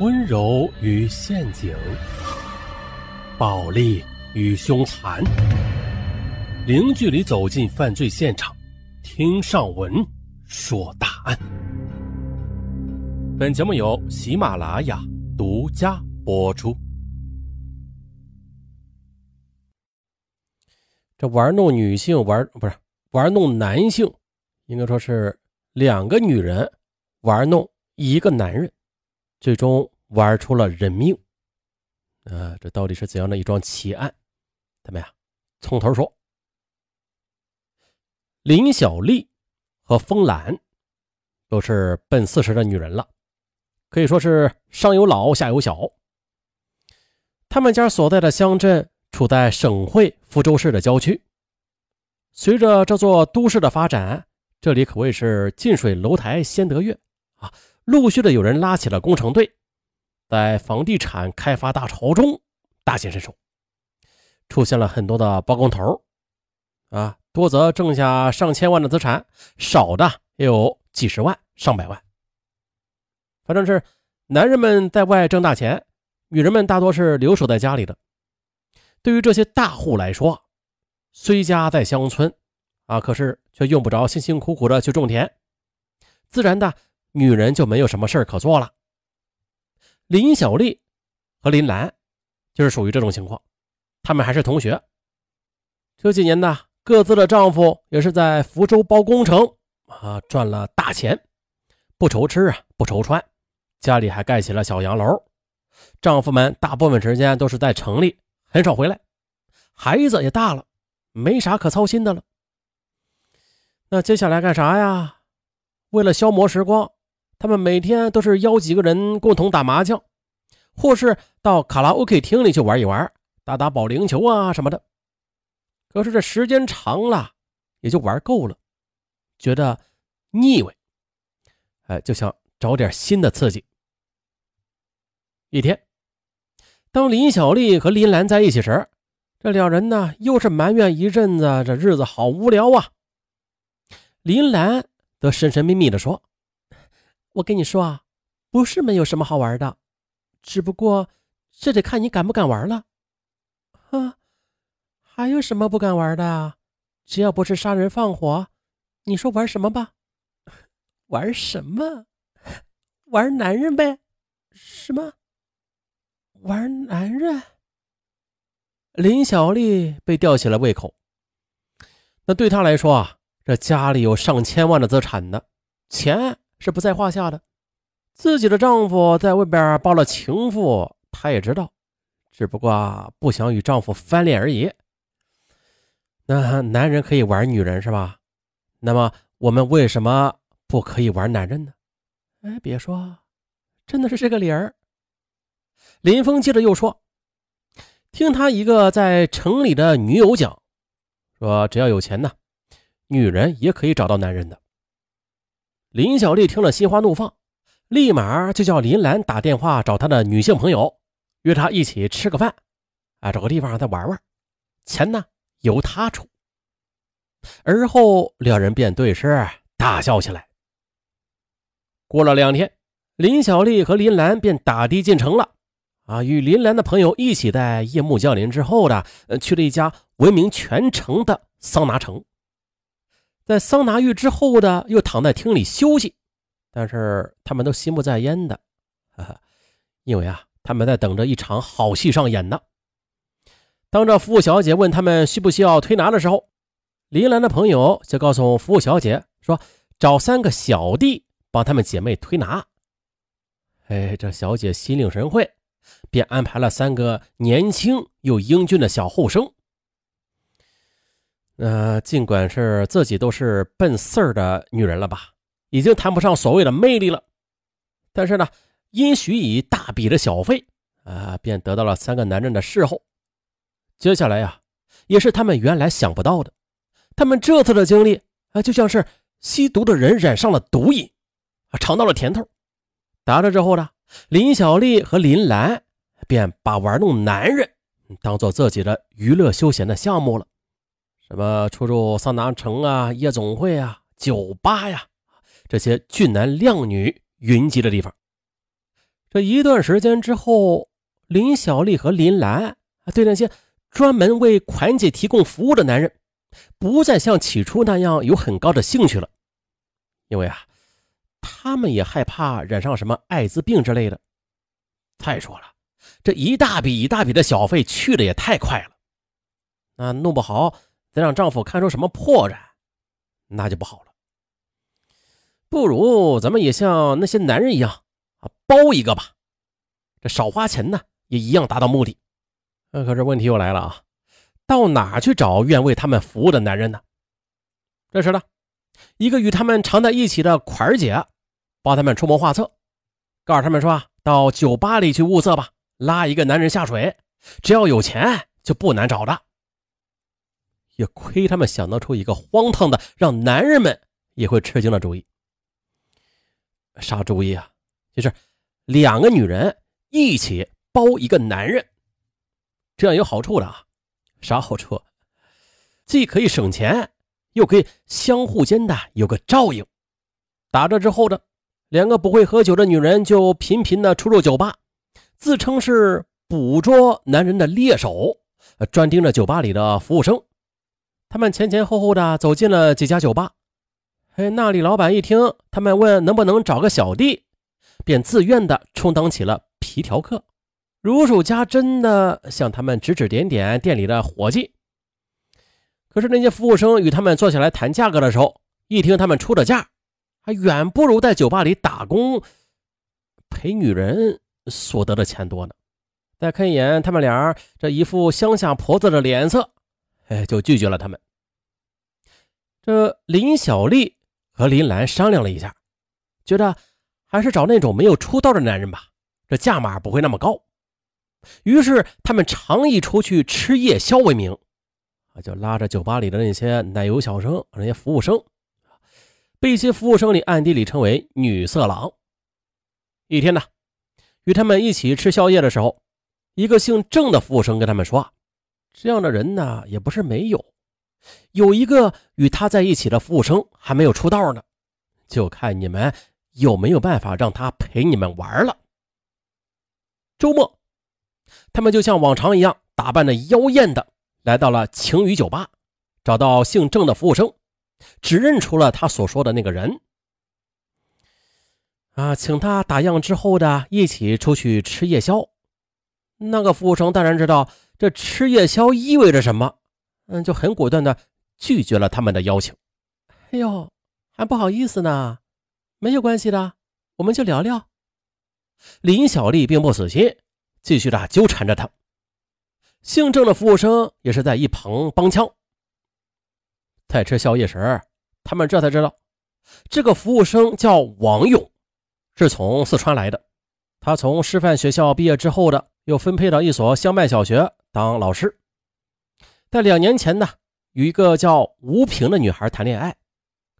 温柔与陷阱，暴力与凶残，零距离走进犯罪现场，听上文说大案。本节目由喜马拉雅独家播出。这玩弄女性玩不是玩弄男性，应该说是两个女人玩弄一个男人。最终玩出了人命，啊，这到底是怎样的一桩奇案？咱们呀，从头说。林小丽和风兰都是奔四十的女人了，可以说是上有老下有小。他们家所在的乡镇处在省会福州市的郊区，随着这座都市的发展，这里可谓是近水楼台先得月啊。陆续的有人拉起了工程队，在房地产开发大潮中大显身手，出现了很多的包工头啊，多则挣下上千万的资产，少的也有几十万、上百万。反正是男人们在外挣大钱，女人们大多是留守在家里的。对于这些大户来说，虽家在乡村啊，可是却用不着辛辛苦苦的去种田，自然的。女人就没有什么事可做了。林小丽和林兰就是属于这种情况，她们还是同学。这几年呢，各自的丈夫也是在福州包工程啊，赚了大钱，不愁吃啊，不愁穿，家里还盖起了小洋楼。丈夫们大部分时间都是在城里，很少回来，孩子也大了，没啥可操心的了。那接下来干啥呀？为了消磨时光。他们每天都是邀几个人共同打麻将，或是到卡拉 OK 厅里去玩一玩，打打保龄球啊什么的。可是这时间长了，也就玩够了，觉得腻味，哎，就想找点新的刺激。一天，当林小丽和林兰在一起时，这两人呢又是埋怨一阵子，这日子好无聊啊。林兰则神神秘秘地说。我跟你说啊，不是没有什么好玩的，只不过这得看你敢不敢玩了。啊，还有什么不敢玩的啊？只要不是杀人放火，你说玩什么吧？玩什么？玩男人呗？什么？玩男人？林小丽被吊起了胃口。那对她来说啊，这家里有上千万的资产呢，钱。是不在话下的，自己的丈夫在外边抱了情妇，她也知道，只不过不想与丈夫翻脸而已。那男人可以玩女人是吧？那么我们为什么不可以玩男人呢？哎，别说，真的是这个理儿。林峰接着又说：“听他一个在城里的女友讲，说只要有钱呢，女人也可以找到男人的。”林小丽听了，心花怒放，立马就叫林兰打电话找她的女性朋友，约她一起吃个饭，啊，找个地方再玩玩，钱呢由她出。而后两人便对视大笑起来。过了两天，林小丽和林兰便打的进城了，啊，与林兰的朋友一起在夜幕降临之后的，去了一家闻名全城的桑拿城。在桑拿浴之后的，又躺在厅里休息，但是他们都心不在焉的，哈哈，因为啊，他们在等着一场好戏上演呢。当这服务小姐问他们需不需要推拿的时候，林兰的朋友就告诉服务小姐说，找三个小弟帮他们姐妹推拿。哎，这小姐心领神会，便安排了三个年轻又英俊的小后生。呃，尽管是自己都是奔四儿的女人了吧，已经谈不上所谓的魅力了，但是呢，因许以大笔的小费，啊，便得到了三个男人的侍候。接下来呀，也是他们原来想不到的，他们这次的经历啊，就像是吸毒的人染上了毒瘾，啊，尝到了甜头。打这之后呢，林小丽和林兰便把玩弄男人当做自己的娱乐休闲的项目了。什么出入桑拿城啊、夜总会啊、酒吧呀，这些俊男靓女云集的地方。这一段时间之后，林小丽和林兰对那些专门为款姐提供服务的男人，不再像起初那样有很高的兴趣了，因为啊，他们也害怕染上什么艾滋病之类的。再说了，这一大笔一大笔的小费去的也太快了，那弄不好再让丈夫看出什么破绽，那就不好了。不如咱们也像那些男人一样啊，包一个吧，这少花钱呢，也一样达到目的。那可是问题又来了啊，到哪去找愿为他们服务的男人呢？这时呢，一个与他们常在一起的款儿姐帮他们出谋划策，告诉他们说啊，到酒吧里去物色吧，拉一个男人下水，只要有钱就不难找的。也亏他们想得出一个荒唐的，让男人们也会吃惊的主意。啥主意啊？就是两个女人一起包一个男人，这样有好处的啊。啥好处？既可以省钱，又可以相互间的有个照应。打这之后的两个不会喝酒的女人就频频的出入酒吧，自称是捕捉男人的猎手，专盯着酒吧里的服务生。他们前前后后的走进了几家酒吧。嘿，那里老板一听他们问能不能找个小弟，便自愿的充当起了皮条客，如数家珍的向他们指指点点店里的伙计。可是那些服务生与他们坐下来谈价格的时候，一听他们出的价，还远不如在酒吧里打工陪女人所得的钱多呢。再看一眼他们俩这一副乡下婆子的脸色，哎，就拒绝了他们。这林小丽。和林兰商量了一下，觉得还是找那种没有出道的男人吧，这价码不会那么高。于是他们常以出去吃夜宵为名，啊，就拉着酒吧里的那些奶油小生、那些服务生，被一些服务生里暗地里称为“女色狼”。一天呢，与他们一起吃宵夜的时候，一个姓郑的服务生跟他们说：“这样的人呢，也不是没有。”有一个与他在一起的服务生还没有出道呢，就看你们有没有办法让他陪你们玩了。周末，他们就像往常一样，打扮的妖艳的来到了晴雨酒吧，找到姓郑的服务生，指认出了他所说的那个人。啊，请他打烊之后的一起出去吃夜宵。那个服务生当然知道这吃夜宵意味着什么。嗯，就很果断的拒绝了他们的邀请。哎呦，还不好意思呢，没有关系的，我们就聊聊。林小丽并不死心，继续的纠缠着他。姓郑的服务生也是在一旁帮腔。在吃宵夜时，他们这才知道，这个服务生叫王勇，是从四川来的。他从师范学校毕业之后的，又分配到一所乡办小学当老师。在两年前呢，与一个叫吴平的女孩谈恋爱，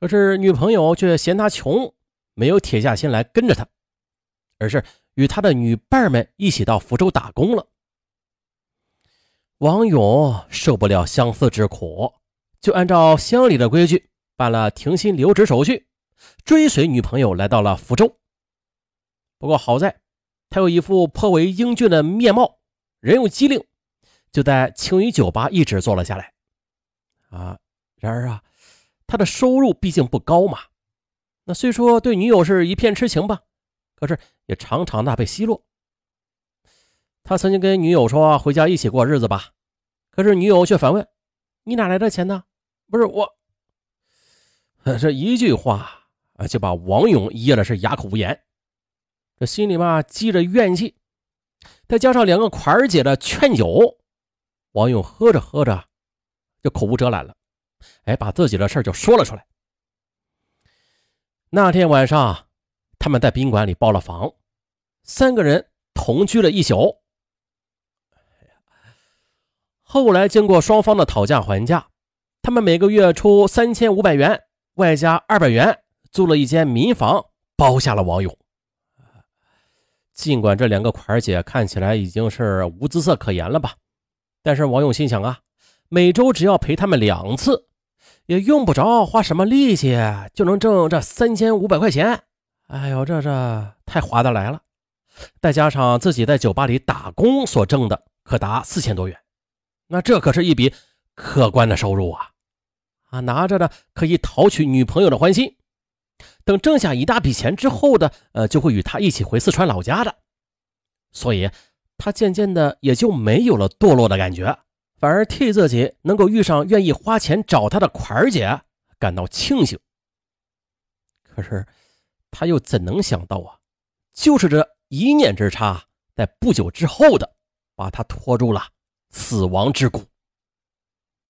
可是女朋友却嫌他穷，没有铁下心来跟着他，而是与他的女伴们一起到福州打工了。王勇受不了相思之苦，就按照乡里的规矩办了停薪留职手续，追随女朋友来到了福州。不过好在，他有一副颇为英俊的面貌，人又机灵。就在青鱼酒吧一直做了下来，啊，然而啊，他的收入毕竟不高嘛。那虽说对女友是一片痴情吧，可是也常常的被奚落。他曾经跟女友说回家一起过日子吧，可是女友却反问：“你哪来的钱呢？”不是我，这一句话啊，就把王勇噎的是哑口无言。这心里嘛积着怨气，再加上两个款儿姐的劝酒。王勇喝着喝着，就口无遮拦了，哎，把自己的事就说了出来。那天晚上，他们在宾馆里包了房，三个人同居了一宿。后来经过双方的讨价还价，他们每个月出三千五百元，外加二百元，租了一间民房，包下了王勇。尽管这两个款姐看起来已经是无姿色可言了吧。但是王勇心想啊，每周只要陪他们两次，也用不着花什么力气，就能挣这三千五百块钱。哎呦，这这太划得来了！再加上自己在酒吧里打工所挣的，可达四千多元。那这可是一笔可观的收入啊！啊，拿着呢可以讨取女朋友的欢心。等挣下一大笔钱之后的，呃，就会与他一起回四川老家的。所以，他渐渐的也就没有了堕落的感觉，反而替自己能够遇上愿意花钱找他的款儿姐感到庆幸。可是，他又怎能想到啊？就是这一念之差，在不久之后的，把他拖入了死亡之谷。